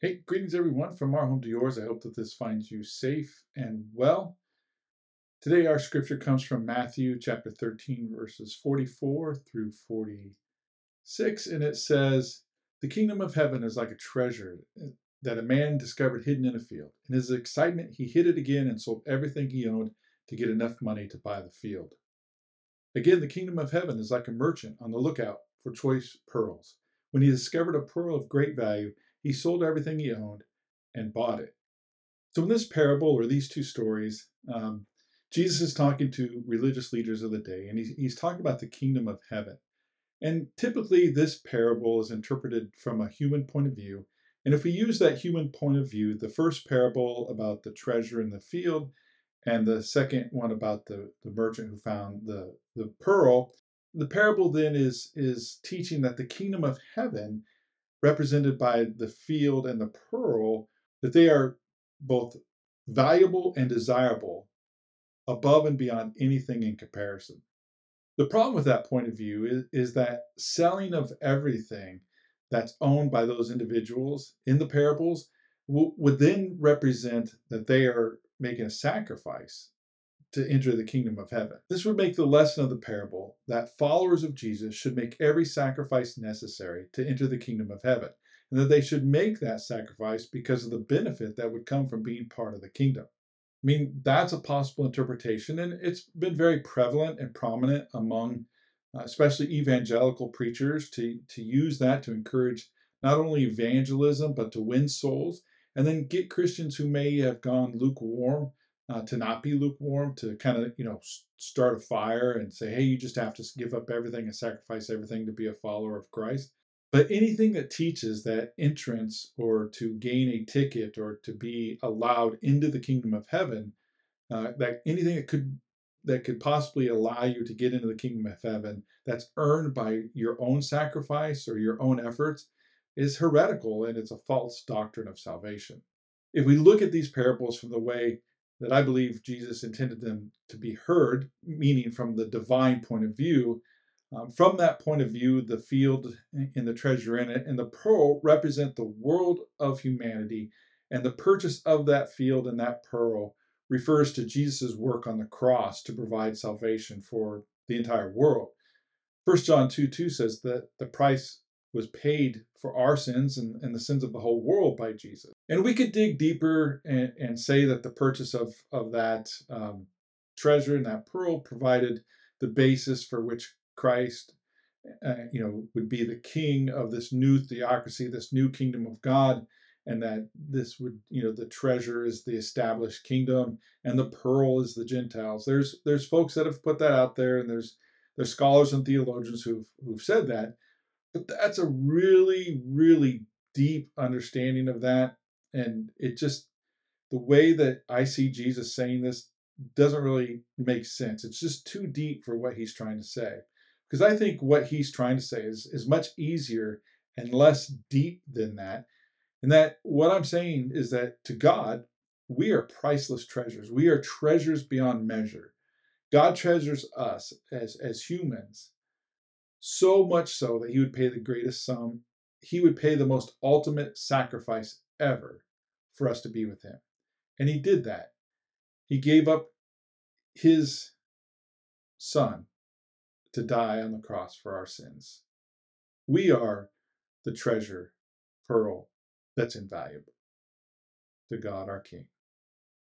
Hey, greetings everyone from our home to yours. I hope that this finds you safe and well. Today, our scripture comes from Matthew chapter 13, verses 44 through 46, and it says, The kingdom of heaven is like a treasure eh, that a man discovered hidden in a field. In his excitement, he hid it again and sold everything he owned to get enough money to buy the field. Again, the kingdom of heaven is like a merchant on the lookout for choice pearls. When he discovered a pearl of great value, he sold everything he owned and bought it. So, in this parable or these two stories, um, Jesus is talking to religious leaders of the day, and he's, he's talking about the kingdom of heaven. And typically, this parable is interpreted from a human point of view. And if we use that human point of view, the first parable about the treasure in the field, and the second one about the, the merchant who found the, the pearl, the parable then is, is teaching that the kingdom of heaven represented by the field and the pearl, that they are both valuable and desirable above and beyond anything in comparison. The problem with that point of view is, is that selling of everything that's owned by those individuals in the parables would then represent that they are making a sacrifice to enter the kingdom of heaven. This would make the lesson of the parable that followers of Jesus should make every sacrifice necessary to enter the kingdom of heaven, and that they should make that sacrifice because of the benefit that would come from being part of the kingdom. I mean, that's a possible interpretation, and it's been very prevalent and prominent among uh, especially evangelical preachers to, to use that to encourage not only evangelism, but to win souls, and then get Christians who may have gone lukewarm uh, to not be lukewarm, to kind of you know start a fire and say, hey, you just have to give up everything and sacrifice everything to be a follower of Christ. But anything that teaches that entrance or to gain a ticket or to be allowed into the kingdom of heaven, uh, that anything that could that could possibly allow you to get into the kingdom of heaven that's earned by your own sacrifice or your own efforts is heretical and it's a false doctrine of salvation. If we look at these parables from the way that I believe Jesus intended them to be heard, meaning from the divine point of view. Um, from that point of view, the field and the treasure in it and the pearl represent the world of humanity, and the purchase of that field and that pearl refers to Jesus' work on the cross to provide salvation for the entire world. 1 John 2 2 says that the price was paid for our sins and, and the sins of the whole world by Jesus. And we could dig deeper and, and say that the purchase of, of that um, treasure and that pearl provided the basis for which Christ, uh, you know, would be the king of this new theocracy, this new kingdom of God, and that this would, you know, the treasure is the established kingdom and the pearl is the Gentiles. There's there's folks that have put that out there, and there's there's scholars and theologians who've who've said that, but that's a really, really deep understanding of that. And it just, the way that I see Jesus saying this doesn't really make sense. It's just too deep for what he's trying to say. Because I think what he's trying to say is, is much easier and less deep than that. And that what I'm saying is that to God, we are priceless treasures. We are treasures beyond measure. God treasures us as, as humans so much so that he would pay the greatest sum. He would pay the most ultimate sacrifice ever for us to be with him. And he did that. He gave up his son to die on the cross for our sins. We are the treasure, pearl that's invaluable to God our King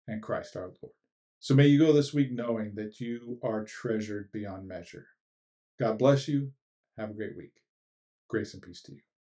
and Christ our Lord. So may you go this week knowing that you are treasured beyond measure. God bless you. Have a great week. Grace and peace to you.